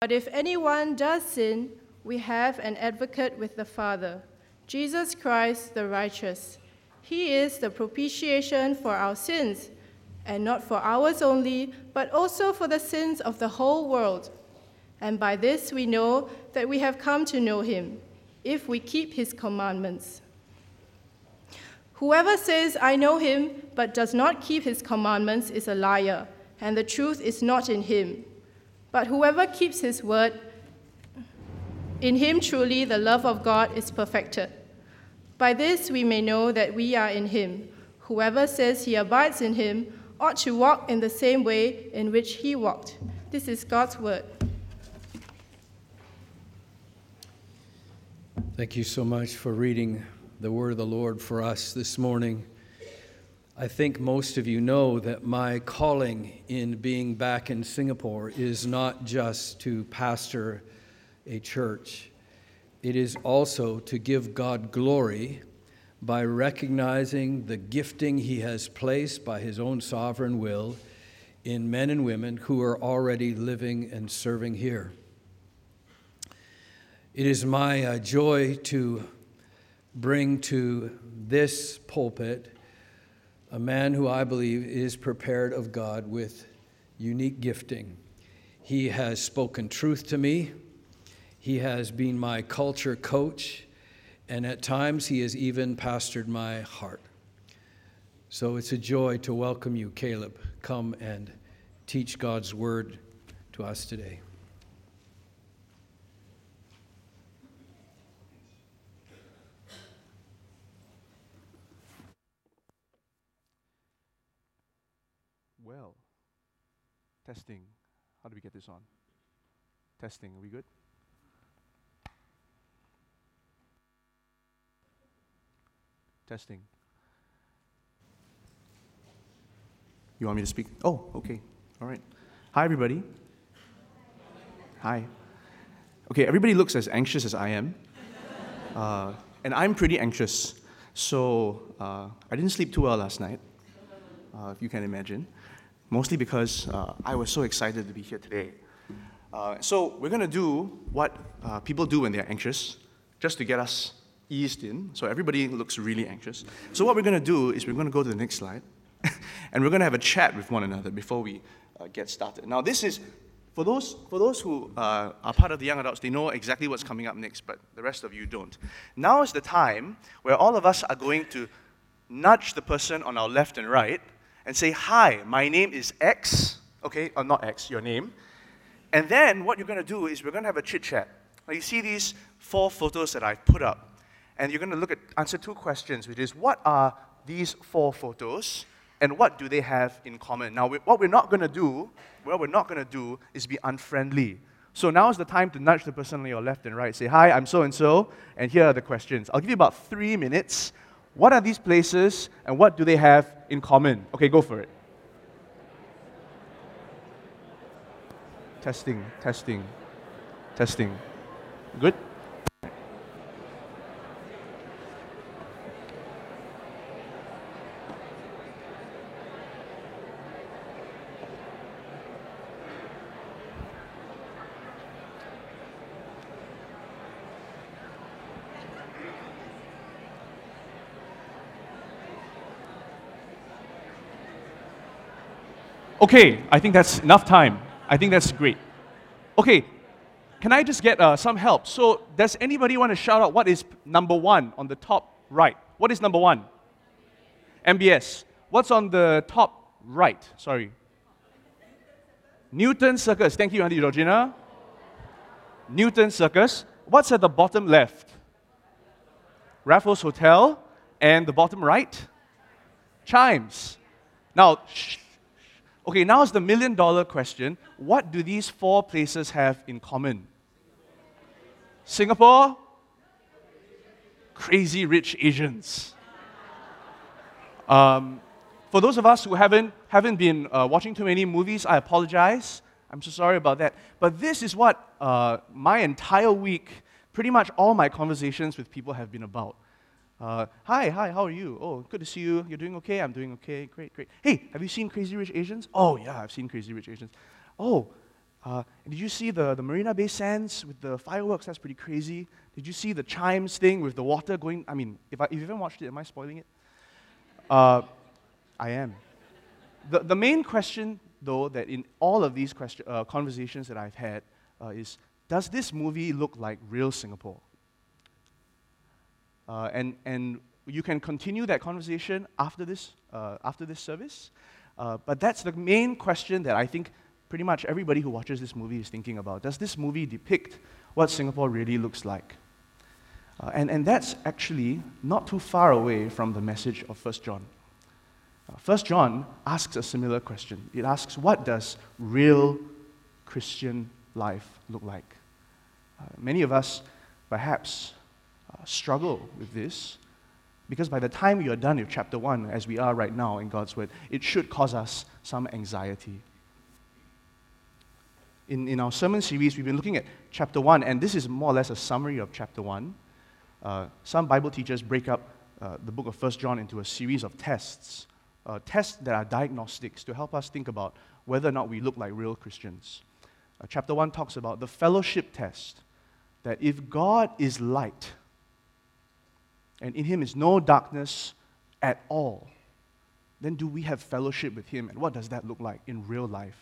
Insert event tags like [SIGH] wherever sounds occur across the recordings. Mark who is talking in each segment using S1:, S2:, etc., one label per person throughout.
S1: But if anyone does sin, we have an advocate with the Father, Jesus Christ the righteous. He is the propitiation for our sins, and not for ours only, but also for the sins of the whole world. And by this we know that we have come to know him, if we keep his commandments. Whoever says, I know him, but does not keep his commandments is a liar, and the truth is not in him. But whoever keeps his word, in him truly the love of God is perfected. By this we may know that we are in him. Whoever says he abides in him ought to walk in the same way in which he walked. This is God's word.
S2: Thank you so much for reading the word of the Lord for us this morning. I think most of you know that my calling in being back in Singapore is not just to pastor a church, it is also to give God glory by recognizing the gifting He has placed by His own sovereign will in men and women who are already living and serving here. It is my uh, joy to bring to this pulpit a man who I believe is prepared of God with unique gifting. He has spoken truth to me, he has been my culture coach, and at times he has even pastored my heart. So it's a joy to welcome you, Caleb. Come and teach God's word to us today.
S3: Well, testing. How do we get this on? Testing. Are we good? Testing. You want me to speak? Oh, okay. All right. Hi, everybody. Hi. Okay, everybody looks as anxious as I am. Uh, and I'm pretty anxious. So uh, I didn't sleep too well last night, uh, if you can imagine mostly because uh, I was so excited to be here today. Uh, so we're going to do what uh, people do when they're anxious, just to get us eased in. So everybody looks really anxious. So what we're going to do is we're going to go to the next slide, [LAUGHS] and we're going to have a chat with one another before we uh, get started. Now this is for those, for those who uh, are part of the young adults, they know exactly what's coming up next, but the rest of you don't. Now is the time where all of us are going to nudge the person on our left and right and say, Hi, my name is X, okay, or not X, your name. And then what you're going to do is we're going to have a chit chat. Now, you see these four photos that I've put up, and you're going to look at answer two questions, which is what are these four photos, and what do they have in common? Now, what we're not going to do, what we're not going to do, is be unfriendly. So now is the time to nudge the person on your left and right. Say, "Hi, I'm so and so, and here are the questions." I'll give you about three minutes what are these places and what do they have in common? Okay, go for it. Testing, testing, testing. Good? Okay, I think that's enough time. I think that's great. Okay, can I just get uh, some help? So, does anybody want to shout out what is number one on the top right? What is number one? MBS. What's on the top right? Sorry. Newton Circus. Thank you, Auntie Georgina. Newton Circus. What's at the bottom left? Raffles Hotel. And the bottom right? CHIJMES. Now, Okay, now is the million dollar question. What do these four places have in common? Singapore? Crazy rich Asians. Um, for those of us who haven't, haven't been uh, watching too many movies, I apologize. I'm so sorry about that. But this is what uh, my entire week, pretty much all my conversations with people have been about. Uh, hi, hi, how are you? Oh, good to see you. You're doing okay? I'm doing okay. Great, great. Hey, have you seen Crazy Rich Asians? Oh, yeah, I've seen Crazy Rich Asians. Oh, Uh, did you see the, the Marina Bay Sands with the fireworks? That's pretty crazy. Did you see the CHIJMES thing with the water going? I mean, if, I, if you haven't watched it, am I spoiling it? Uh, I am. The, the main question, though, that in all of these question, uh, conversations that I've had uh, is Does this movie look like real Singapore? Uh, and, and you can continue that conversation after this, uh, after this service. Uh, but that's the main question that I think pretty much everybody who watches this movie is thinking about. Does this movie depict what Singapore really looks like? Uh, and, and that's actually not too far away from the message of 1 John. Uh, 1 John asks a similar question. It asks, What does real Christian life look like? Uh, many of us perhaps struggle with this because by the time you're done with chapter 1, as we are right now in God's Word, it should cause us some anxiety. In, in our sermon series, we've been looking at chapter 1, and this is more or less a summary of chapter 1. Uh, some Bible teachers break up uh, the book of 1 John into a series of tests, uh, tests that are diagnostics to help us think about whether or not we look like real Christians. Uh, chapter 1 talks about the fellowship test that if God is light, and in him is no darkness at all, then do we have fellowship with him? And what does that look like in real life?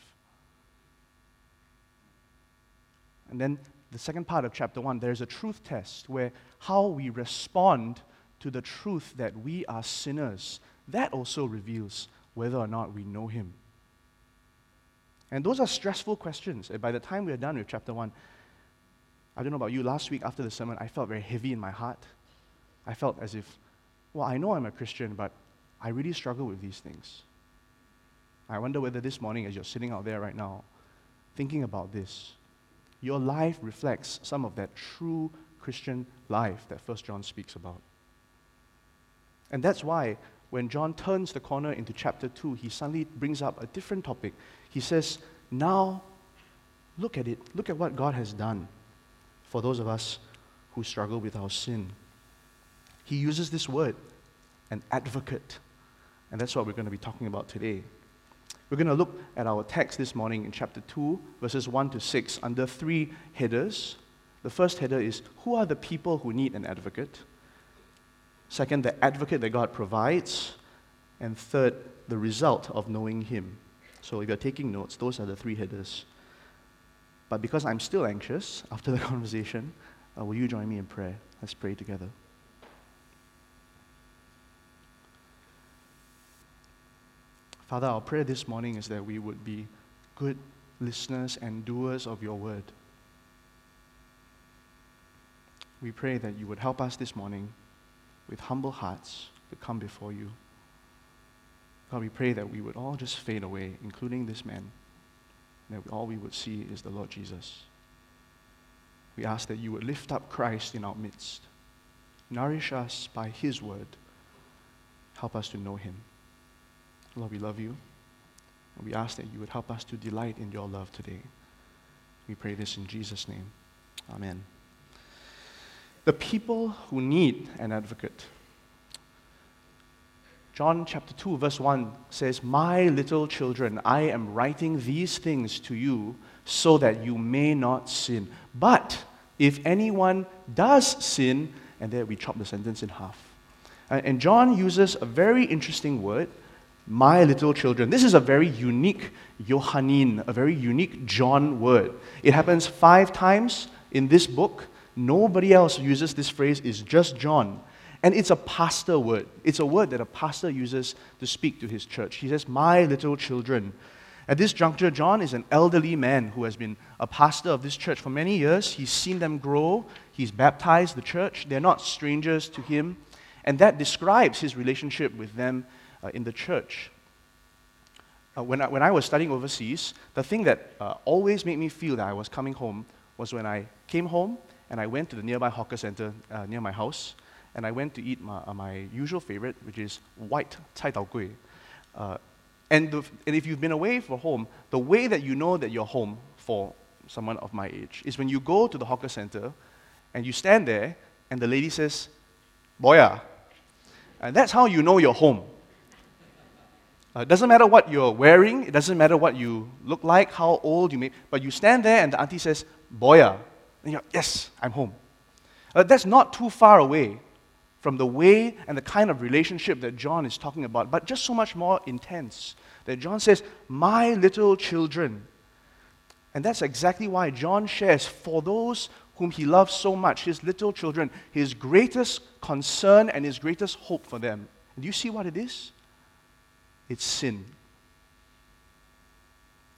S3: And then the second part of chapter 1, there's a truth test where how we respond to the truth that we are sinners, that also reveals whether or not we know him. And those are stressful questions. And by the time we are done with chapter 1, I don't know about you, last week after the sermon, I felt very heavy in my heart. I felt as if, well, I know I'm a Christian, but I really struggle with these things. I wonder whether this morning, as you're sitting out there right now, thinking about this, your life reflects some of that true Christian life that First John speaks about. And that's why when John turns the corner into chapter 2, he suddenly brings up a different topic. He says, Now, look at it. Look at what God has done for those of us who struggle with our sin he uses this word, an advocate. And that's what we're going to be talking about today. We're going to look at our text this morning in chapter 2, verses 1 to 6, under three headers. The first header is Who are the people who need an advocate? Second, the advocate that God provides. And third, the result of knowing Him. So if you're taking notes, those are the three headers. But because I'm still anxious after the [LAUGHS] conversation, uh, will you join me in prayer? Let's pray together. Father, our prayer this morning is that we would be good listeners and doers of your word. We pray that you would help us this morning with humble hearts to come before you. God, we pray that we would all just fade away, including this man, that all we would see is the Lord Jesus. We ask that you would lift up Christ in our midst, nourish us by his word, help us to know him. Lord, we love you. And we ask that you would help us to delight in your love today. We pray this in Jesus' name. Amen. The people who need an advocate. John chapter 2, verse 1 says, My little children, I am writing these things to you so that you may not sin. But if anyone does sin, and there we chop the sentence in half. And John uses a very interesting word my little children. This is a very unique Johannine, a very unique John word. It happens five times in this book. Nobody else uses this phrase, it's just John. And it's a pastor word. It's a word that a pastor uses to speak to his church. He says, My little children. At this juncture, John is an elderly man who has been a pastor of this church for many years. He's seen them grow, he's baptized the church. They're not strangers to him. And that describes his relationship with them in the church. Uh, when, I, when I was studying overseas, the thing that uh, always made me feel that I was coming home was when I came home and I went to the nearby hawker center uh, near my house and I went to eat my, uh, my usual favorite, which is white cai tao gui. Uh, and, the, and if you've been away from home, the way that you know that you're home for someone of my age is when you go to the hawker center and you stand there and the lady says, Boya. And that's how you know you're home. Uh, it doesn't matter what you're wearing, it doesn't matter what you look like, how old you may, but you stand there and the auntie says, Boya. And you're, yes, I'm home. Uh, that's not too far away from the way and the kind of relationship that John is talking about, but just so much more intense. That John says, My little children. And that's exactly why John shares for those whom he loves so much, his little children, his greatest concern and his greatest hope for them. Do you see what it is? It's sin.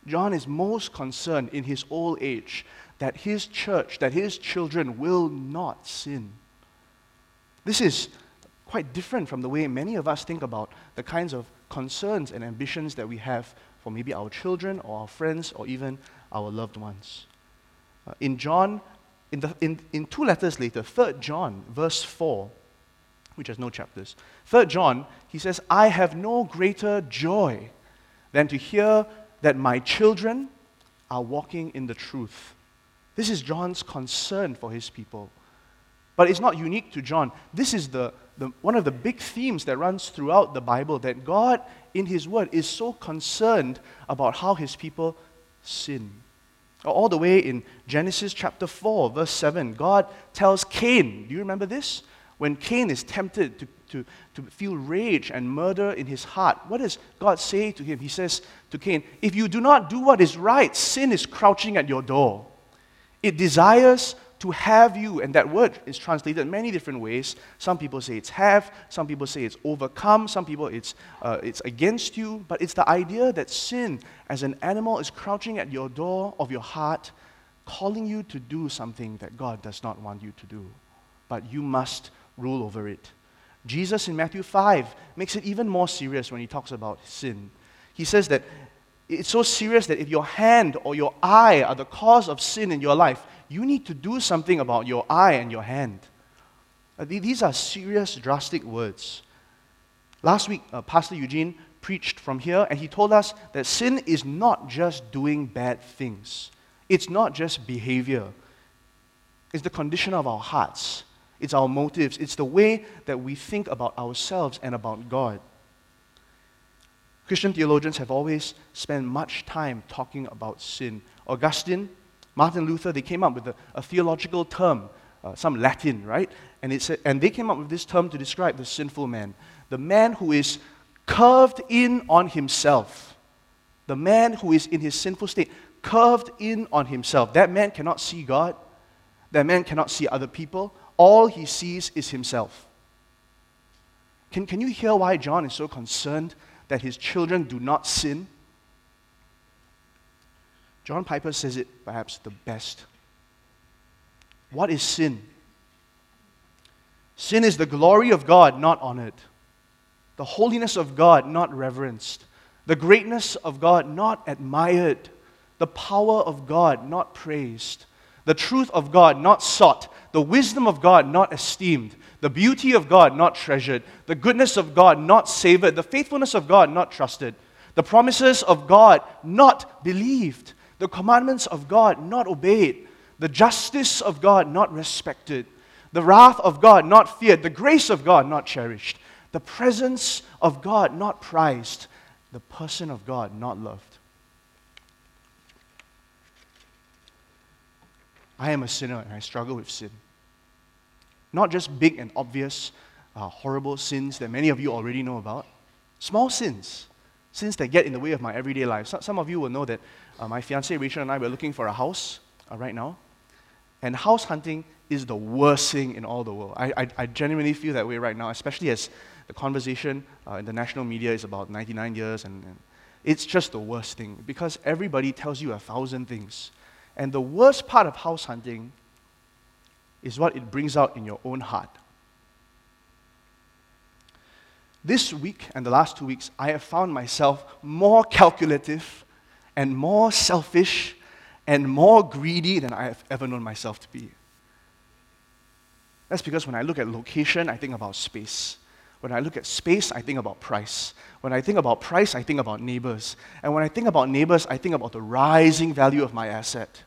S3: John is most concerned in his old age that his church, that his children will not sin. This is quite different from the way many of us think about the kinds of concerns and ambitions that we have for maybe our children or our friends or even our loved ones. Uh, in John, in, the, in, in two letters later, 3 John, verse 4, which has no chapters, Third John, he says, I have no greater joy than to hear that my children are walking in the truth. This is John's concern for his people. But it's not unique to John. This is the, the, one of the big themes that runs throughout the Bible that God, in His Word, is so concerned about how His people sin. All the way in Genesis chapter 4, verse 7, God tells Cain, do you remember this? When Cain is tempted to, to, to feel rage and murder in his heart, what does God say to him? He says to Cain, If you do not do what is right, sin is crouching at your door. It desires to have you, and that word is translated many different ways. Some people say it's have, some people say it's overcome, some people it's, uh, it's against you, but it's the idea that sin as an animal is crouching at your door of your heart, calling you to do something that God does not want you to do. But you must rule over it. Jesus in Matthew 5 makes it even more serious when he talks about sin. He says that it's so serious that if your hand or your eye are the cause of sin in your life, you need to do something about your eye and your hand. Uh, these are serious, drastic words. Last week, uh, Pastor Eugene preached from here, and he told us that sin is not just doing bad things, it's not just behavior, it's the condition of our hearts, it's our motives, it's the way that we think about ourselves and about God. Christian theologians have always spent much time talking about sin. Augustine Martin Luther, they came up with a, a theological term, uh, some Latin, right? And, it said, and they came up with this term to describe the sinful man the man who is curved in on himself. The man who is in his sinful state, curved in on himself. That man cannot see God. That man cannot see other people. All he sees is himself. Can, can you hear why John is so concerned that his children do not sin? John Piper says it perhaps the best. What is sin? Sin is the glory of God not honored, the holiness of God not reverenced, the greatness of God not admired, the power of God not praised, the truth of God not sought, the wisdom of God not esteemed, the beauty of God not treasured, the goodness of God not savored, the faithfulness of God not trusted, the promises of God not believed, the commandments of God not obeyed, the justice of God not respected, the wrath of God not feared, the grace of God not cherished, the presence of God not prized, the person of God not loved. I am a sinner and I struggle with sin. Not just big and obvious, uh, horrible sins that many of you already know about, small sins, sins that get in the way of my everyday life. Some of you will know that uh, my fiancee Rachel and I were looking for a house uh, right now. And house hunting is the worst thing in all the world. I, I, I genuinely feel that way right now, especially as the conversation uh, in the national media is about 99 years. And, and it's just the worst thing because everybody tells you a thousand things. And the worst part of house hunting is what it brings out in your own heart. This week and the last two weeks, I have found myself more calculative and more selfish and more greedy than I have ever known myself to be. That's because when I look at location, I think about space. When I look at space, I think about price. When I think about price, I think about neighbors. And when I think about neighbors, I think about the rising value of my asset.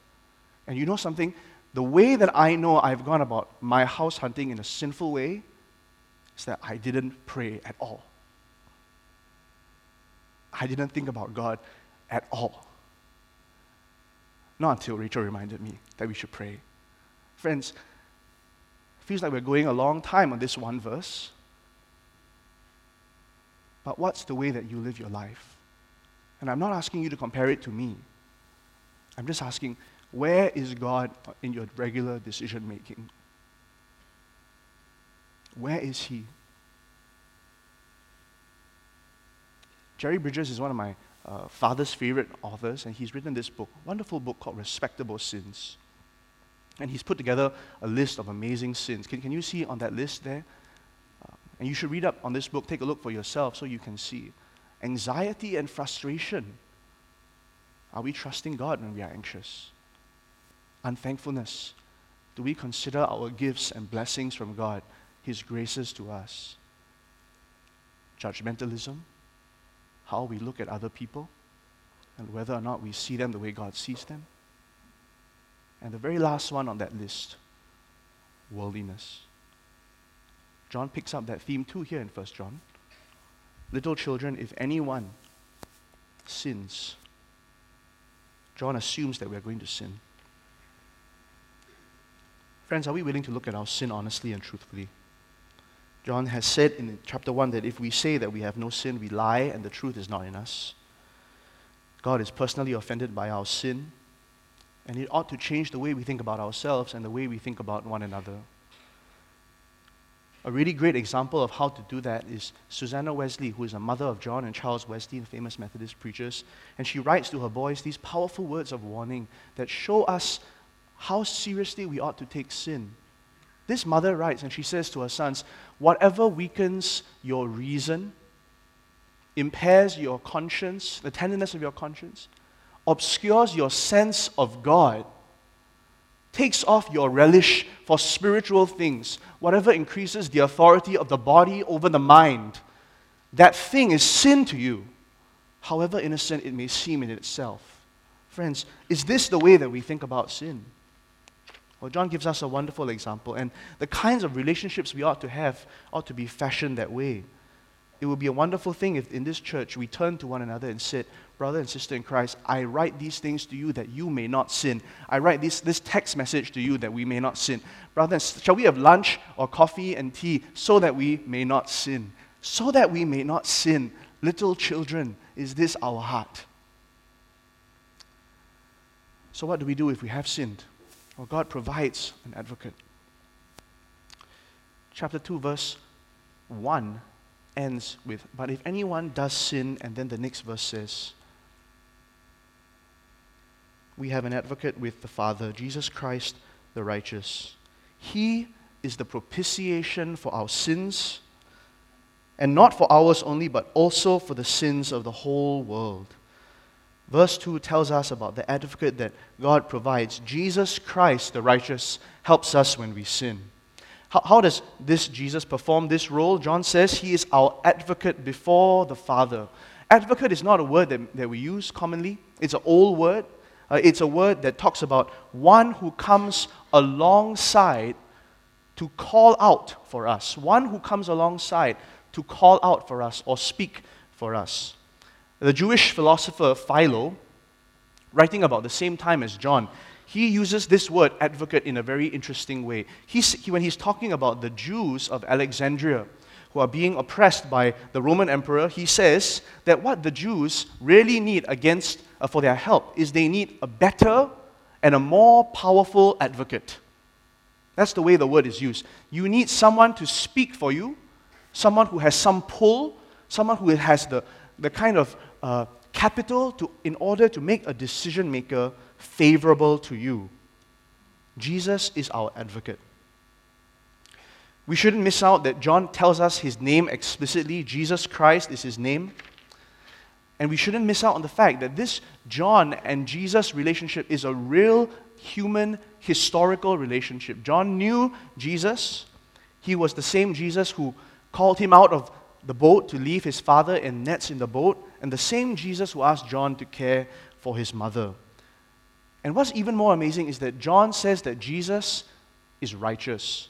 S3: And you know something? The way that I know I've gone about my house hunting in a sinful way is that I didn't pray at all. I didn't think about God at all. Not until Rachel reminded me that we should pray. Friends, it feels like we're going a long time on this one verse. But what's the way that you live your life? And I'm not asking you to compare it to me. I'm just asking, where is God in your regular decision making? Where is He? Jerry Bridges is one of my uh, father's favorite authors, and he's written this book, wonderful book called Respectable Sins. And he's put together a list of amazing sins. Can, can you see on that list there? Uh, and you should read up on this book, take a look for yourself so you can see. Anxiety and frustration. Are we trusting God when we are anxious? Unthankfulness. Do we consider our gifts and blessings from God, His graces to us? Judgmentalism. How we look at other people and whether or not we see them the way God sees them. And the very last one on that list worldliness. John picks up that theme too here in 1 John. Little children, if anyone sins, John assumes that we are going to sin. Friends, are we willing to look at our sin honestly and truthfully? John has said in chapter 1 that if we say that we have no sin, we lie and the truth is not in us. God is personally offended by our sin, and it ought to change the way we think about ourselves and the way we think about one another. A really great example of how to do that is Susanna Wesley, who is a mother of John and Charles Wesley, the famous Methodist preachers. And she writes to her boys these powerful words of warning that show us how seriously we ought to take sin. This mother writes, and she says to her sons, Whatever weakens your reason, impairs your conscience, the tenderness of your conscience, obscures your sense of God, takes off your relish for spiritual things, whatever increases the authority of the body over the mind, that thing is sin to you, however innocent it may seem in itself. Friends, is this the way that we think about sin? Well, John gives us a wonderful example, and the kinds of relationships we ought to have ought to be fashioned that way. It would be a wonderful thing if in this church we turned to one another and said, Brother and sister in Christ, I write these things to you that you may not sin. I write this, this text message to you that we may not sin. Brother, shall we have lunch or coffee and tea so that we may not sin? So that we may not sin. Little children, is this our heart? So, what do we do if we have sinned? Well, God provides an advocate. Chapter 2, verse 1 ends with, But if anyone does sin, and then the next verse says, We have an advocate with the Father, Jesus Christ the righteous. He is the propitiation for our sins, and not for ours only, but also for the sins of the whole world. Verse 2 tells us about the advocate that God provides. Jesus Christ, the righteous, helps us when we sin. How, how, does this Jesus perform this role? John says he is our advocate before the Father. Advocate is not a word that, that we use commonly, it's an old word. Uh, it's a word that talks about one who comes alongside to call out for us, one who comes alongside to call out for us or speak for us. The Jewish philosopher Philo, writing about the same time as John, he uses this word advocate in a very interesting way. He's, he, when he's talking about the Jews of Alexandria who are being oppressed by the Roman emperor, he says that what the Jews really need against, uh, for their help is they need a better and a more powerful advocate. That's the way the word is used. You need someone to speak for you, someone who has some pull, someone who has the, the kind of uh, capital to, in order to make a decision maker favorable to you. Jesus is our advocate. We shouldn't miss out that John tells us his name explicitly. Jesus Christ is his name. And we shouldn't miss out on the fact that this John and Jesus relationship is a real human historical relationship. John knew Jesus. He was the same Jesus who called him out of the boat to leave his father and nets in the boat, and the same Jesus who asked John to care for his mother. And what's even more amazing is that John says that Jesus is righteous.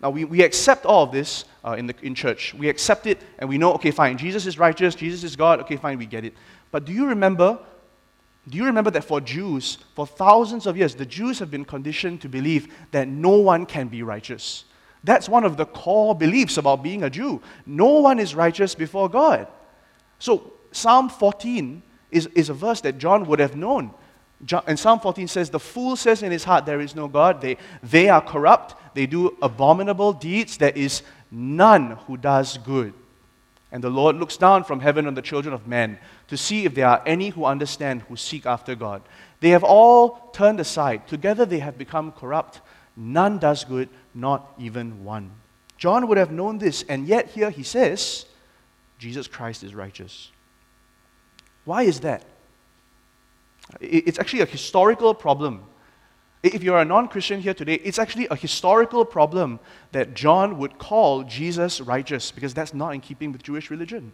S3: Now, we, we accept all of this uh, in, the, in church. We accept it and we know, okay, fine, Jesus is righteous, Jesus is God, okay, fine, we get it. But do you remember? Do you remember that for Jews, for thousands of years, the Jews have been conditioned to believe that no one can be righteous? That's one of the core beliefs about being a Jew. No one is righteous before God. So, Psalm 14 is, is a verse that John would have known. And Psalm 14 says, The fool says in his heart, There is no God. They, they are corrupt. They do abominable deeds. There is none who does good. And the Lord looks down from heaven on the children of men to see if there are any who understand, who seek after God. They have all turned aside. Together they have become corrupt. None does good, not even one. John would have known this, and yet here he says, Jesus Christ is righteous. Why is that? It's actually a historical problem. If you're a non Christian here today, it's actually a historical problem that John would call Jesus righteous because that's not in keeping with Jewish religion.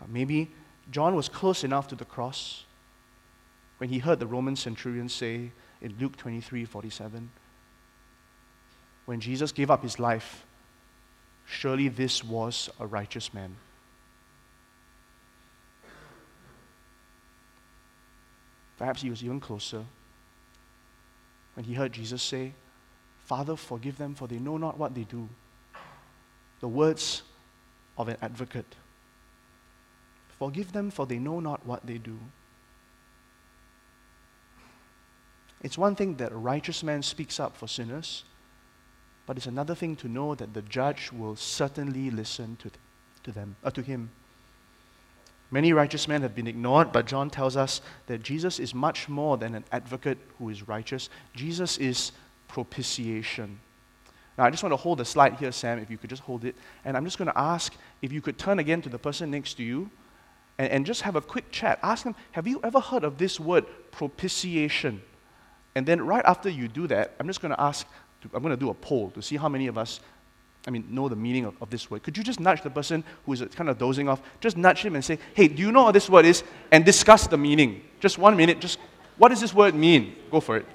S3: Uh, maybe John was close enough to the cross when he heard the Roman centurion say in Luke 23 47, when Jesus gave up his life, surely this was a righteous man. Perhaps he was even closer when he heard Jesus say, Father, forgive them, for they know not what they do. The words of an advocate. Forgive them, for they know not what they do. It's one thing that a righteous man speaks up for sinners, but it's another thing to know that the judge will certainly listen to, to them, uh, to him. Many righteous men have been ignored, but John tells us that Jesus is much more than an advocate who is righteous. Jesus is propitiation. Now, I just want to hold the slide here, Sam, if you could just hold it. And I'm just going to ask if you could turn again to the person next to you and, and just have a quick chat. Ask them, have you ever heard of this word, propitiation? And then right after you do that, I'm just going to ask, I'm going to do a poll to see how many of us I mean, know the meaning of, of this word. Could you just nudge the person who is kind of dozing off? Just nudge him and say, hey, do you know what this word is? And discuss the meaning. Just one minute. Just what does this word mean? Go for it.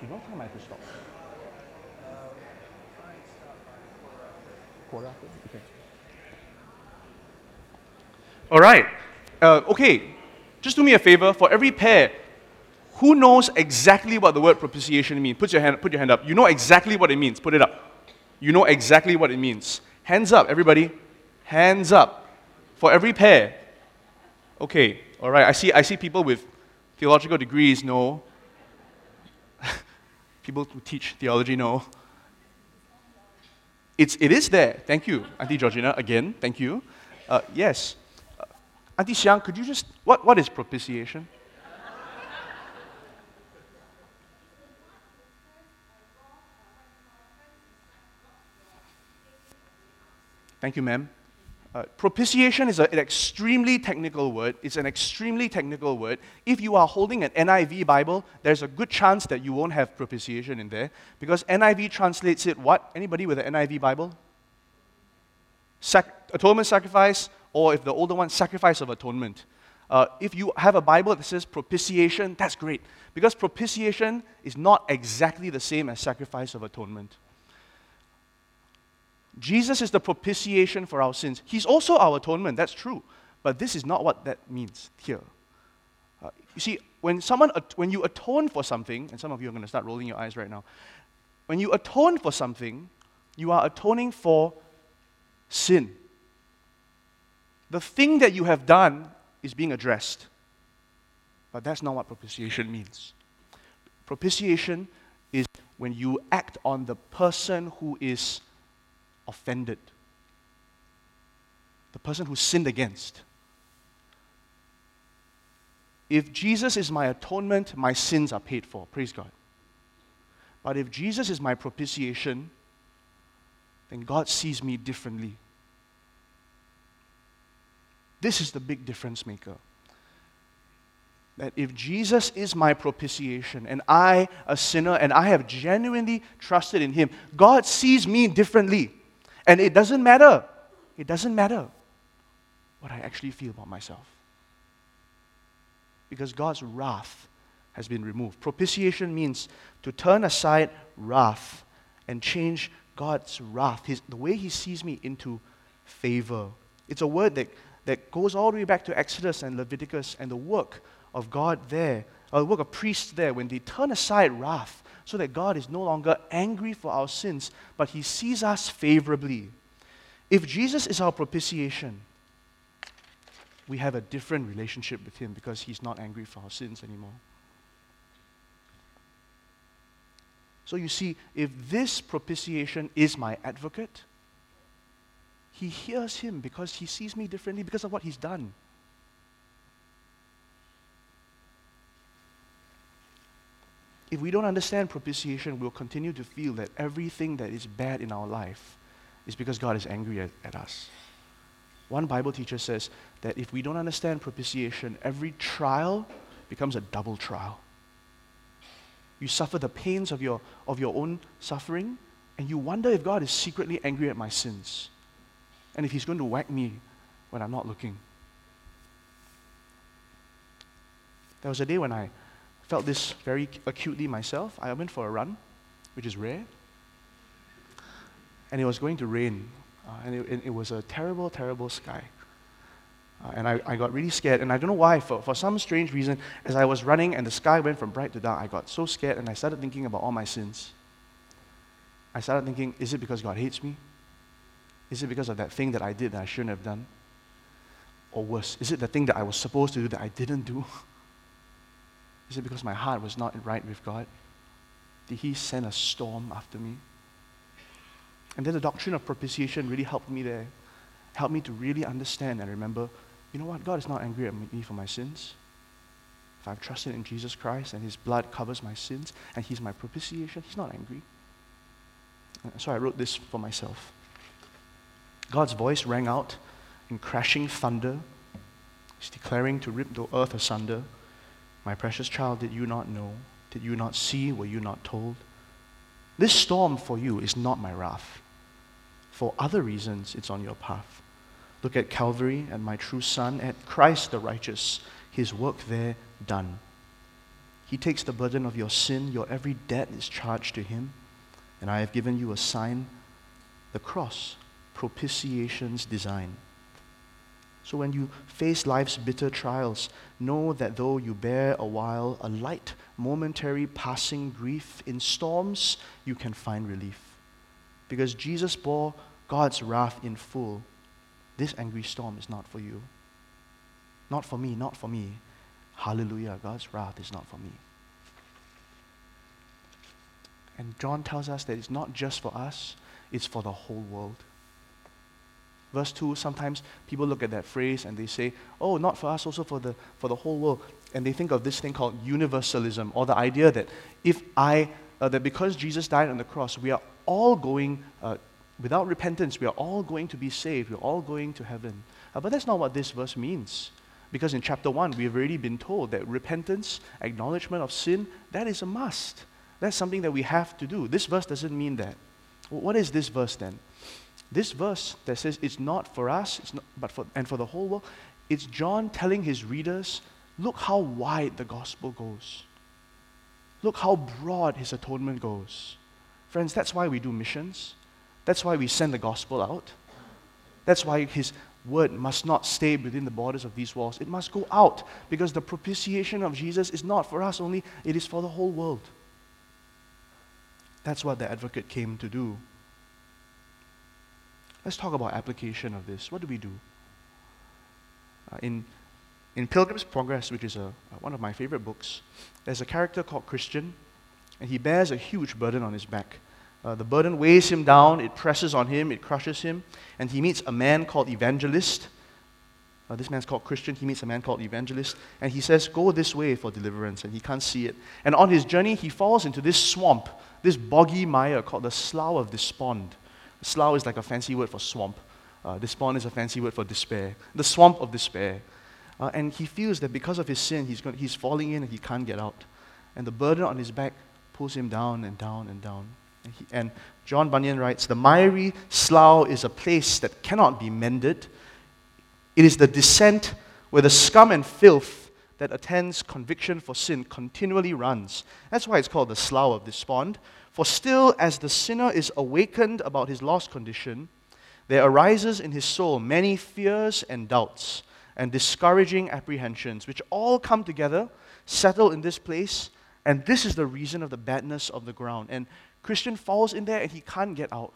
S3: You don't tell to stop. Quarter after? Okay. All right. Uh, okay. Just do me a favor. For every pair, who knows exactly what the word propitiation means? Put your hand, put your hand up. You know exactly what it means. Put it up. You know exactly what it means. Hands up, everybody. Hands up. For every pair. Okay. All right. I see, I see people with theological degrees know. [LAUGHS] people who teach theology know. It's, it is there. Thank you, Auntie Georgina. Again, thank you. Uh, yes. Auntie Xiang, could you just, what, what is propitiation? Thank you, ma'am. Uh, propitiation is a, an extremely technical word. It's an extremely technical word. If you are holding an NIV Bible, there's a good chance that you won't have propitiation in there because NIV translates it what? Anybody with an NIV Bible? Sac- atonement sacrifice, or if the older one, sacrifice of atonement. Uh, if you have a Bible that says propitiation, that's great. Because propitiation is not exactly the same as sacrifice of atonement. Jesus is the propitiation for our sins. He's also our atonement, that's true. But this is not what that means here. Uh, you see, when, someone, when you atone for something, and some of you are going to start rolling your eyes right now, when you atone for something, you are atoning for sin the thing that you have done is being addressed. But that's not what propitiation means. Propitiation is when you act on the person who is offended, the person who sinned against. If Jesus is my atonement, my sins are paid for. Praise God. But if Jesus is my propitiation, then God sees me differently. This is the big difference maker. That if Jesus is my propitiation and I, a sinner, and I have genuinely trusted in Him, God sees me differently. And it doesn't matter it doesn't matter what I actually feel about myself. Because God's wrath has been removed. Propitiation means to turn aside wrath and change God's wrath, his, the way He sees me, into favor. It's a word that, that goes all the way back to Exodus and Leviticus and the work of God there, or the work of priests there, when they turn aside wrath so that God is no longer angry for our sins, but He sees us favorably. If Jesus is our propitiation, we have a different relationship with Him because He's not angry for our sins anymore. So you see, if this propitiation is my advocate, he hears him because he sees me differently because of what he's done. If we don't understand propitiation, we'll continue to feel that everything that is bad in our life is because God is angry at, at us. One Bible teacher says that if we don't understand propitiation, every trial becomes a double trial. You suffer the pains of your, of your own suffering, and you wonder if God is secretly angry at my sins and if He's going to whack me when I'm not looking. There was a day when I felt this very acutely myself. I went for a run, which is rare, and it was going to rain, uh, and it, it was a terrible, terrible sky. Uh, and I, I got really scared. And I don't know why, for, for some strange reason, as I was running and the sky went from bright to dark, I got so scared and I started thinking about all my sins. I started thinking, is it because God hates me? Is it because of that thing that I did that I shouldn't have done? Or worse, is it the thing that I was supposed to do that I didn't do? [LAUGHS] Is it because my heart was not right with God? Did He send a storm after me? And then the doctrine of propitiation really helped me there. Helped me to really understand and remember you know what? God is not angry at me for my sins. If I've trusted in Jesus Christ and His blood covers my sins and He's my propitiation, He's not angry. Uh, so I wrote this for myself. God's voice rang out in crashing thunder. He's declaring to rip the earth asunder. My precious child, did you not know? Did you not see? Were you not told? This storm for you is not my wrath. For other reasons, it's on your path. Look at Calvary and my true son, at Christ the righteous, his work there done. He takes the burden of your sin, your every debt is charged to him, and I have given you a sign the cross, propitiation's design. So when you face life's bitter trials, know that though you bear a while a light, momentary passing grief, in storms you can find relief. Because Jesus bore God's wrath in full this angry storm is not for you. Not for me, not for me. Hallelujah. God's wrath is not for me. And John tells us that it's not just for us, it's for the whole world. Verse 2, sometimes people look at that phrase and they say, oh, not for us, also for the, for the whole world. And they think of this thing called universalism, or the idea that if I, uh, that because Jesus died on the cross, we are all going uh, without repentance, we are all going to be saved. We're all going to heaven. Uh, but that's not what this verse means. Because in chapter 1, we've already been told that repentance, acknowledgement of sin, that is a must. That's something that we have to do. This verse doesn't mean that. What is this verse then? This verse that says it's not for us, it's not, but for, and for the whole world, it's John telling his readers, look how wide the gospel goes. Look how broad his atonement goes. Friends, that's why we do missions. That's why we send the gospel out. That's why his word must not stay within the borders of these walls. It must go out because the propitiation of Jesus is not for us only, it is for the whole world. That's what the advocate came to do. Let's talk about application of this. What do we do? Uh, in, in Pilgrim's Progress, which is a, uh, one of my favorite books, there's a character called Christian, and he bears a huge burden on his back. Uh, the burden weighs him down, it presses on him, it crushes him, and he meets a man called Evangelist. Uh, this man's called Christian. He meets a man called Evangelist, and he says, Go this way for deliverance, and he can't see it. And on his journey, he falls into this swamp, this boggy mire called the Slough of Despond. Slough is like a fancy word for swamp. Uh, despond is a fancy word for despair. The swamp of despair. Uh, and he feels that because of his sin, he's, going, he's falling in and he can't get out. And the burden on his back pulls him down and down and down. And, he, and John Bunyan writes The miry slough is a place that cannot be mended. It is the descent where the scum and filth that attends conviction for sin continually runs. That's why it's called the slough of despond. For still, as the sinner is awakened about his lost condition, there arises in his soul many fears and doubts and discouraging apprehensions, which all come together, settle in this place, and this is the reason of the badness of the ground. And Christian falls in there and he can't get out.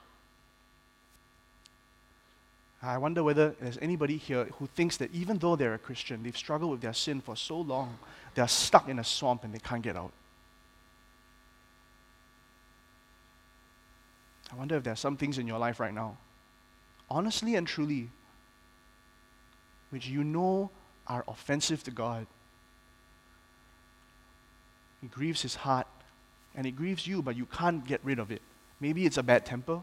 S3: I wonder whether there's anybody here who thinks that even though they're a Christian, they've struggled with their sin for so long, they're stuck in a swamp and they can't get out. I wonder if there are some things in your life right now, honestly and truly, which you know are offensive to God. It grieves his heart and it grieves you, but you can't get rid of it. Maybe it's a bad temper.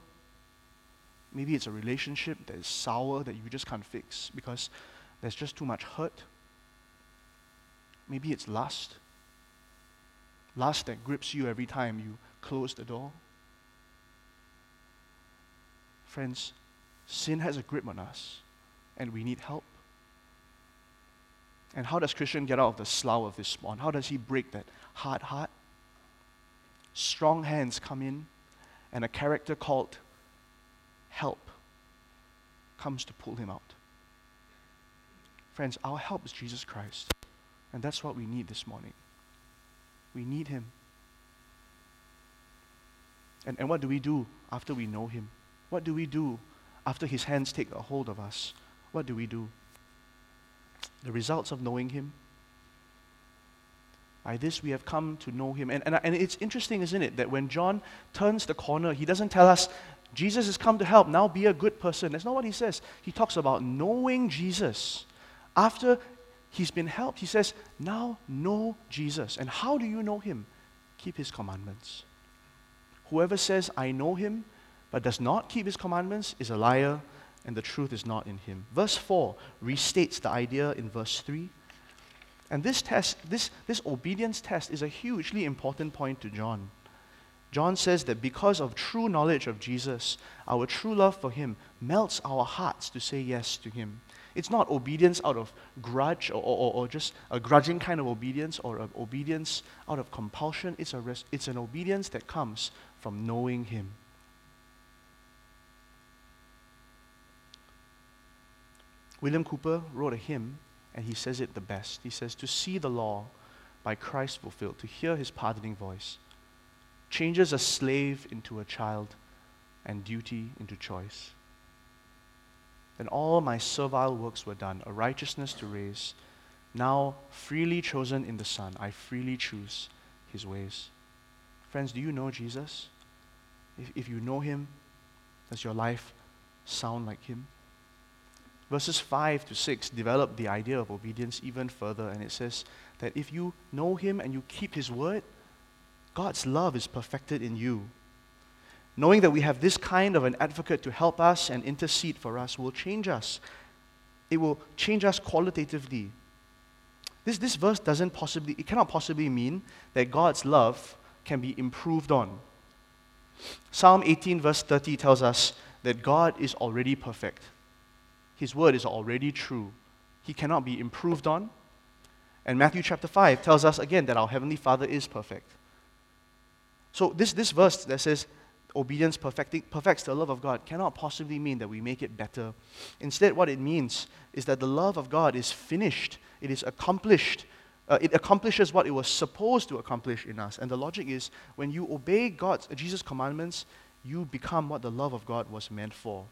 S3: Maybe it's a relationship that is sour that you just can't fix because there's just too much hurt. Maybe it's lust. Lust that grips you every time you close the door. Friends, sin has a grip on us, and we need help. And how does Christian get out of the slough of despond? How does he break that hard heart? Strong hands come in, and a character called help comes to pull him out. Friends, our help is Jesus Christ. And that's what we need this morning. We need him. And, and what do we do after we know him? What do we do after his hands take a hold of us? What do we do? The results of knowing him. By this we have come to know him. And, and, and it's interesting, isn't it, that when John turns the corner, he doesn't tell us, Jesus has come to help, now be a good person. That's not what he says. He talks about knowing Jesus. After he's been helped, he says, now know Jesus. And how do you know him? Keep his commandments. Whoever says, I know him, but does not keep his commandments is a liar, and the truth is not in him. Verse 4 restates the idea in verse 3. And this test, this, this obedience test, is a hugely important point to John. John says that because of true knowledge of Jesus, our true love for him melts our hearts to say yes to him. It's not obedience out of grudge or, or, or just a grudging kind of obedience or obedience out of compulsion. It's, a res- it's an obedience that comes from knowing him. William Cowper wrote a hymn, and he says it the best. He says, To see the law by Christ fulfilled, to hear his pardoning voice, changes a slave into a child and duty into choice. Then all my servile works were done, a righteousness to raise. Now, freely chosen in the Son, I freely choose his ways. Friends, do you know Jesus? If, if you know him, does your life sound like him? Verses 5 to 6 develop the idea of obedience even further, and it says that if you know Him and you keep His word, God's love is perfected in you. Knowing that we have this kind of an advocate to help us and intercede for us will change us. It will change us qualitatively. This, this verse doesn't possibly, it cannot possibly mean that God's love can be improved on. Psalm 18, verse 30 tells us that God is already perfect. His word is already true. He cannot be improved on. And Matthew chapter 5 tells us again that our Heavenly Father is perfect. So, this, this verse that says obedience perfects the love of God cannot possibly mean that we make it better. Instead, what it means is that the love of God is finished, it is accomplished. Uh, it accomplishes what it was supposed to accomplish in us. And the logic is when you obey God's, Jesus' commandments, you become what the love of God was meant for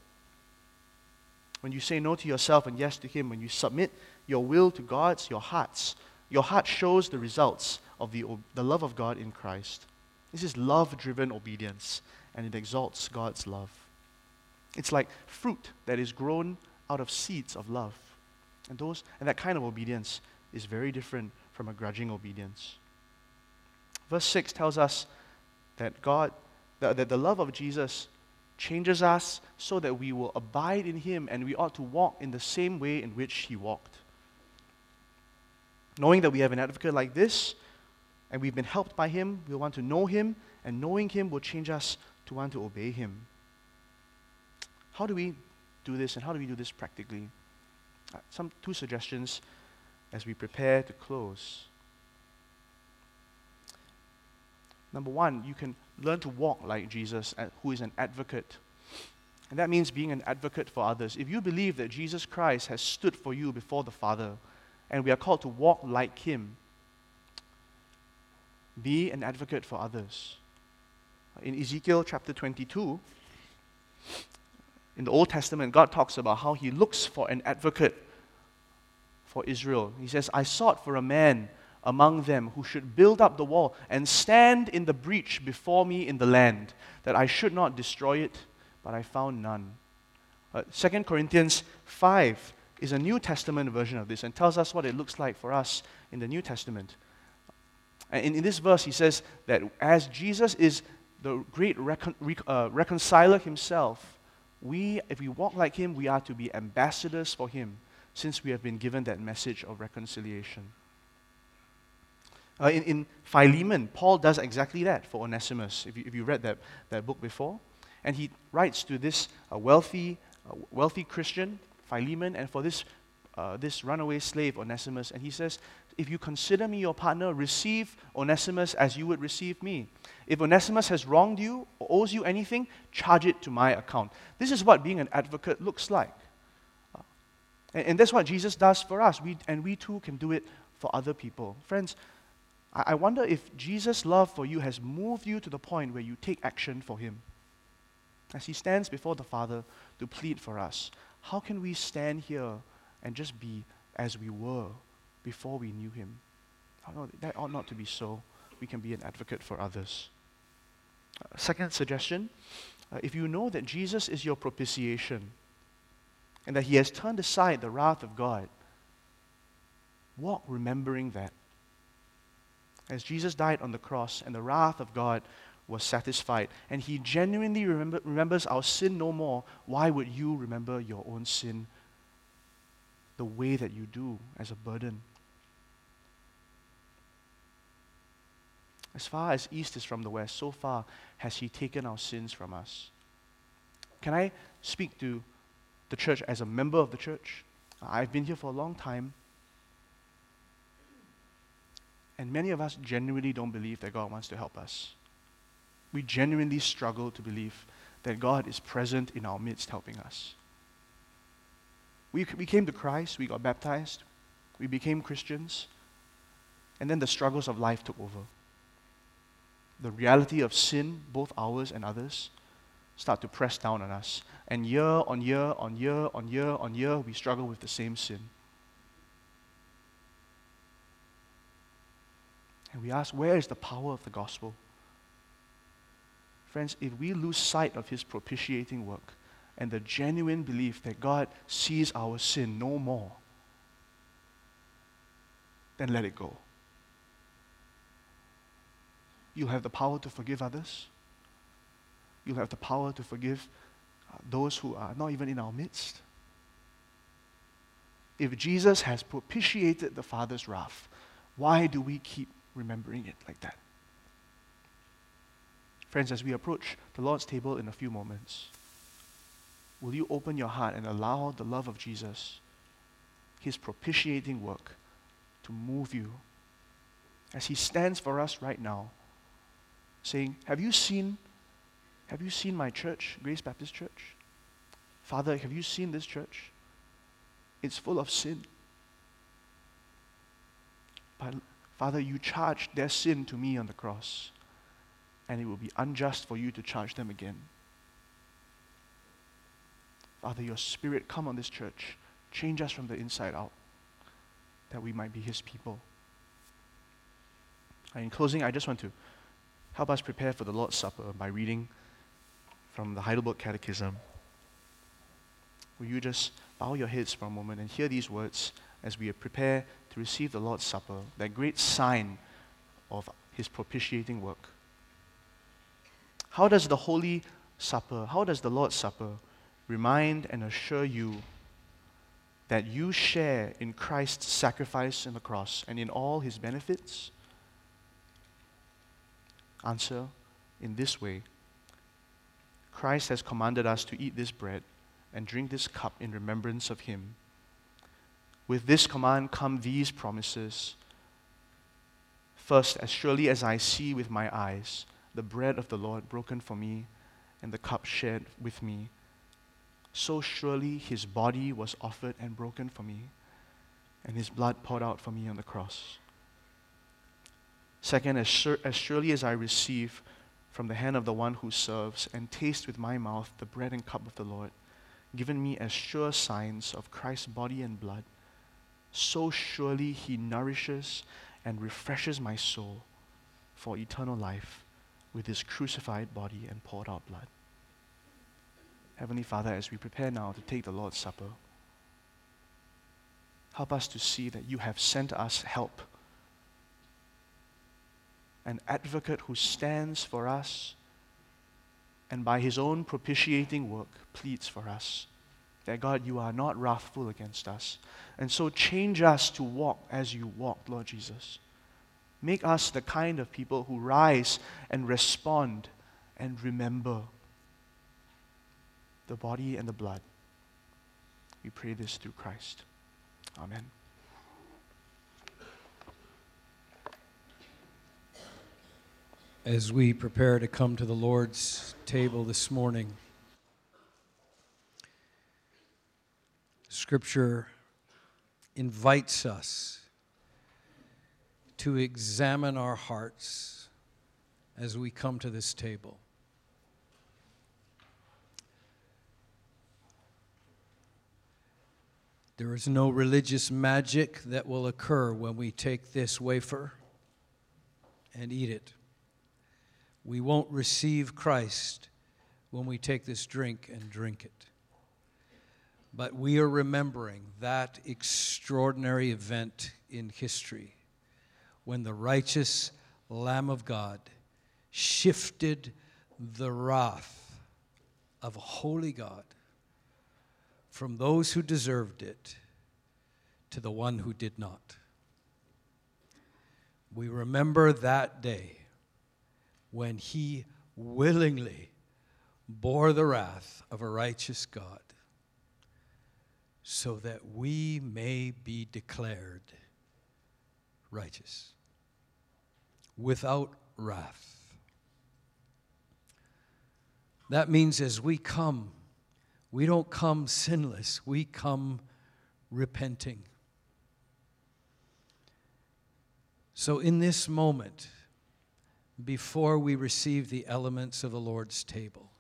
S3: when you say no to yourself and yes to Him, when you submit your will to God's, your hearts, your heart shows the results of the, the love of God in Christ. This is love driven obedience, and it exalts God's love. It's like fruit that is grown out of seeds of love. And, those, and that kind of obedience is very different from a grudging obedience. Verse 6 tells us that God, that, that the love of Jesus changes us so that we will abide in Him and we ought to walk in the same way in which He walked. Knowing that we have an advocate like this and we've been helped by Him, we want to know Him, and knowing Him will change us to want to obey Him. How do we do this, and how do we do this practically? Uh, some two suggestions as we prepare to close. Number one, you can learn to walk like Jesus, uh, who is an advocate. And that means being an advocate for others. If you believe that Jesus Christ has stood for you before the Father, and we are called to walk like Him, be an advocate for others. In Ezekiel chapter 22, in the Old Testament, God talks about how He looks for an advocate for Israel. He says, I sought for a man among them who should build up the wall and stand in the breach before me in the land, that I should not destroy it, but I found none. Uh, 2 Corinthians 5 is a New Testament version of this and tells us what it looks like for us in the New Testament. And in, this verse, he says that as Jesus is the great recon, uh, reconciler himself, we, if we walk like him, we are to be ambassadors for him since we have been given that message of reconciliation. Uh, in, in Philemon, Paul does exactly that for Onesimus, if you, if you read that, that book before. And he writes to this uh, wealthy, uh, wealthy Christian, Philemon, and for this, uh, this runaway slave, Onesimus. And he says, If you consider me your partner, receive Onesimus as you would receive me. If Onesimus has wronged you or owes you anything, charge it to my account. This is what being an advocate looks like. Uh, and, and that's what Jesus does for us. We, and we too can do it for other people. Friends, I wonder if Jesus' love for you has moved you to the point where you take action for him. As he stands before the Father to plead for us, how can we stand here and just be as we were before we knew him? No, that ought not to be so. We can be an advocate for others. Uh, second suggestion uh, if you know that Jesus is your propitiation and that he has turned aside the wrath of God, walk remembering that as Jesus died on the cross and the wrath of God was satisfied, and he genuinely remember, remembers our sin no more, why would you remember your own sin the way that you do as a burden? As far as east is from the west, so far has he taken our sins from us. Can I speak to the church as a member of the church? I've been here for a long time. And many of us genuinely don't believe that God wants to help us. We genuinely struggle to believe that God is present in our midst helping us. We, we came to Christ, we got baptized, we became Christians, and then the struggles of life took over. The reality of sin, both ours and others, start to press down on us. And year on year on year on year on year, we struggle with the same sin. And we ask, where is the power of the gospel? Friends, if we lose sight of his propitiating work and the genuine belief that God sees our sin no more, then let it go. You'll have the power to forgive others. You'll have the power to forgive uh, those who are not even in our midst. If Jesus has propitiated the Father's wrath, why do we keep remembering it like that. Friends, as we approach the Lord's table in a few moments, will you open your heart and allow the love of Jesus, his propitiating work, to move you as he stands for us right now, saying, Have you seen, have you seen my church, Grace Baptist Church? Father, have you seen this church? It's full of sin. But Father, you charged their sin to me on the cross, and it will be unjust for you to charge them again. Father, your Spirit come on this church. Change us from the inside out, that we might be His people. And in closing, I just want to help us prepare for the Lord's Supper by reading from the Heidelberg Catechism. Will you just bow your heads for a moment and hear these words as we prepare to receive the Lord's Supper, that great sign of his propitiating work. How does the Holy Supper, how does the Lord's Supper remind and assure you that you share in Christ's sacrifice on the cross and in all his benefits? Answer in this way Christ has commanded us to eat this bread and drink this cup in remembrance of him. With this command come these promises. First, as surely as I see with my eyes the bread of the Lord broken for me and the cup shared with me, so surely his body was offered and broken for me, and his blood poured out for me on the cross. Second, as, as surely as I receive from the hand of the one who serves and taste with my mouth the bread and cup of the Lord, given me as sure signs of Christ's body and blood, so surely he nourishes and refreshes my soul for eternal life with his crucified body and poured out blood. Heavenly Father, as we prepare now to take the Lord's Supper, help us to see that you have sent us help, an advocate who stands for us and by his own propitiating work pleads for us. That God, you are not wrathful against us. And so change us to walk as you walked, Lord Jesus. Make us the kind of people who rise and respond and remember the body and the blood. We pray this through Christ. Amen.
S2: As we prepare to come to the Lord's table this morning, Scripture invites us to examine our hearts as we come to this table. There is no religious magic that will occur when we take this wafer and eat it. We won't receive Christ when we take this drink and drink it. But we are remembering that extraordinary event in history when the righteous Lamb of God shifted the wrath of a holy God from those who deserved it to the one who did not. We remember that day when he willingly bore the wrath of a righteous God so that we may be declared righteous without wrath. That means as we come, we don't come sinless, we come repenting. So, in this moment, before we receive the elements of the Lord's table,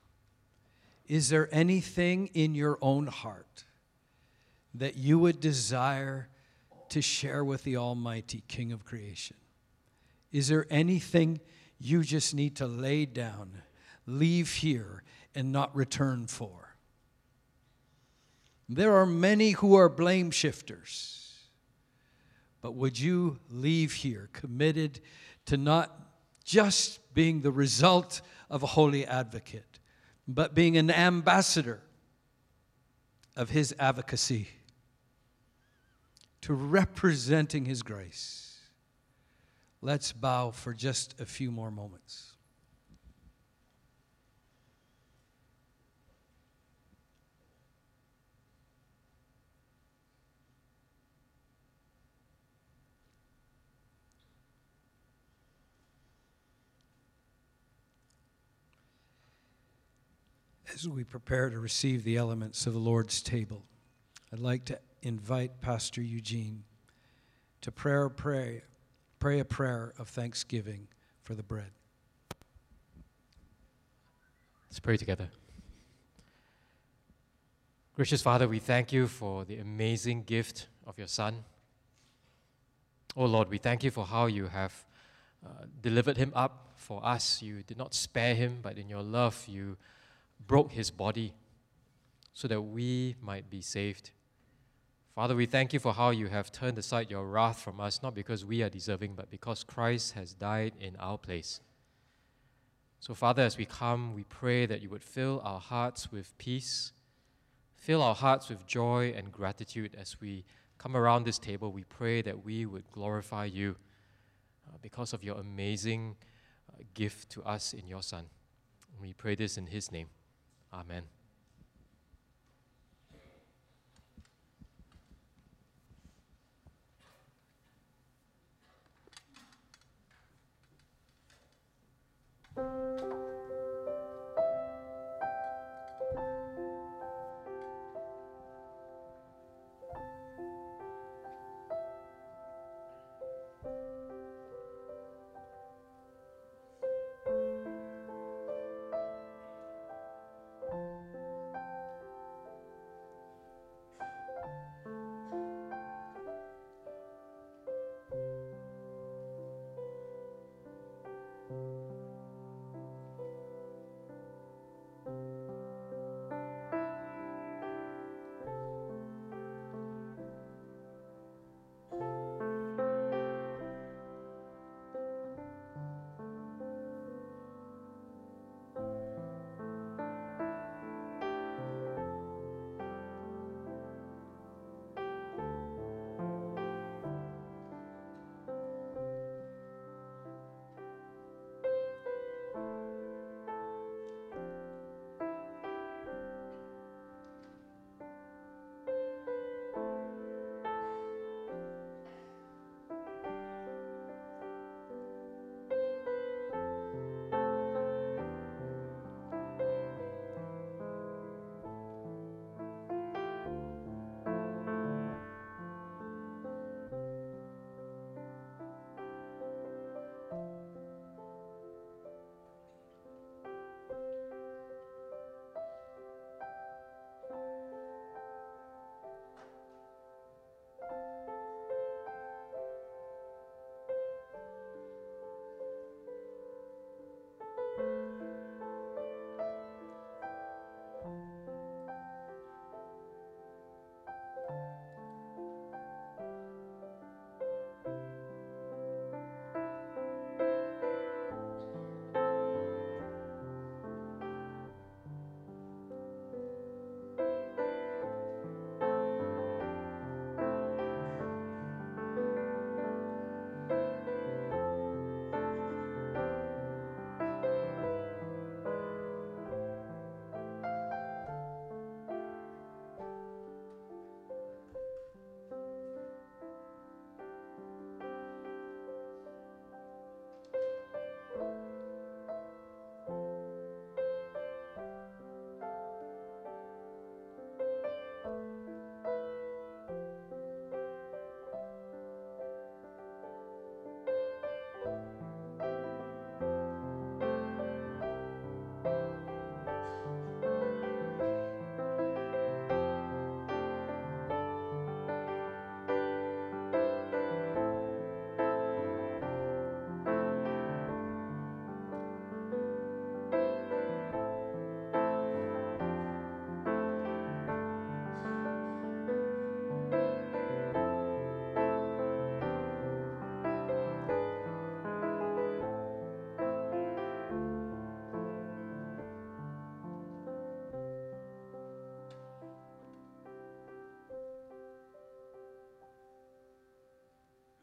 S2: is there anything in your own heart that you would desire to share with the Almighty King of creation? Is there anything you just need to lay down, leave here, and not return for? There are many who are blame shifters. But would you leave here committed to not just being the result of a holy advocate, but being an ambassador of his advocacy, to representing his grace? Let's bow for just a few more moments. As we prepare to receive the elements of the Lord's table, I'd like to invite Pastor Eugene to pray, pray a prayer of thanksgiving for the bread.
S4: Let's pray together. Gracious Father, we thank you for the amazing gift of your Son. Oh Lord, we thank you for how you have uh, delivered him up for us. You did not spare him, but in your love, you broke his body so that we might be saved. Father, we thank you for how you have turned aside your wrath from us, not because we are deserving, but because Christ has died in our place. So, Father, as we come, we pray that you would fill our hearts with peace, fill our hearts with joy and gratitude as we come around this table. We pray that we would glorify you uh, because of your amazing uh, gift to us in your Son. We pray this in his name. Amen.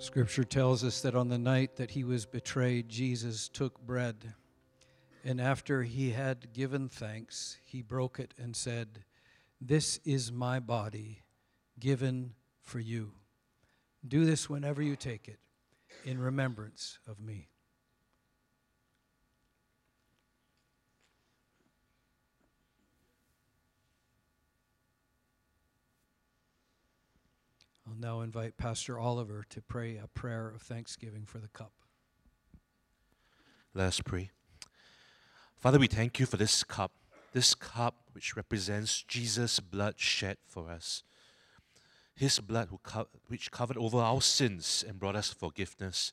S2: Scripture tells us that on the night that he was betrayed, Jesus took bread. And after he had given thanks, he broke it and said, This is my body given for you. Do this whenever you take it in remembrance of me. Now invite Pastor Oliver to pray a prayer of thanksgiving for the cup.
S5: Let us pray. Father, we thank you for this cup, this cup which represents Jesus' blood shed for us. His blood co- which covered over our sins and brought us forgiveness.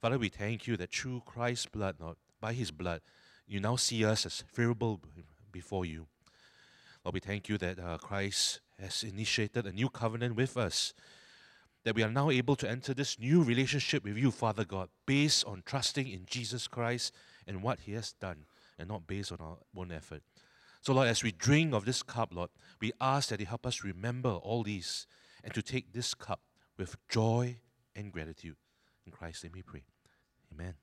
S5: Father, we thank you that through Christ's blood, by his blood, you now see us as favorable before you. Lord, we thank you that uh, Christ has initiated a new covenant with us, that we are now able to enter this new relationship with you, Father God, based on trusting in Jesus Christ and what he has done, and not based on our own effort. So, Lord, as we drink of this cup, Lord, we ask that you help us remember all these and to take this cup with joy and gratitude. In Christ's name we pray. Amen.